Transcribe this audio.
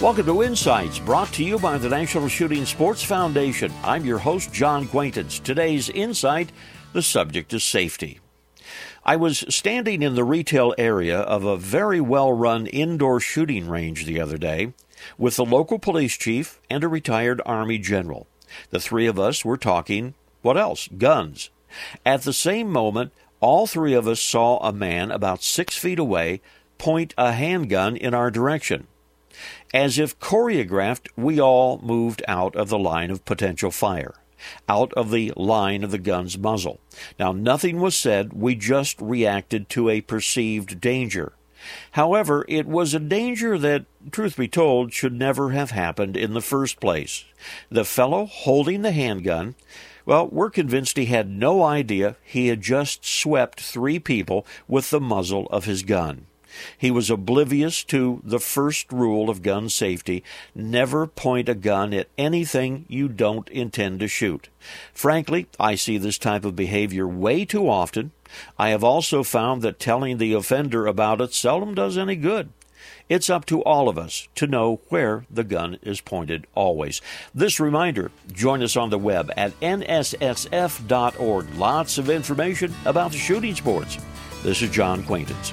Welcome to Insights, brought to you by the National Shooting Sports Foundation. I'm your host, John Quaintance. Today's Insight the subject is safety. I was standing in the retail area of a very well run indoor shooting range the other day with the local police chief and a retired Army general. The three of us were talking, what else? Guns. At the same moment, all three of us saw a man about six feet away point a handgun in our direction. As if choreographed, we all moved out of the line of potential fire out of the line of the gun's muzzle. Now, nothing was said, we just reacted to a perceived danger. However, it was a danger that, truth be told, should never have happened in the first place. The fellow holding the handgun, well, we're convinced he had no idea he had just swept three people with the muzzle of his gun. He was oblivious to the first rule of gun safety never point a gun at anything you don't intend to shoot. Frankly, I see this type of behavior way too often. I have also found that telling the offender about it seldom does any good. It's up to all of us to know where the gun is pointed always. This reminder join us on the web at nssf.org. Lots of information about the shooting sports. This is John Quaintance.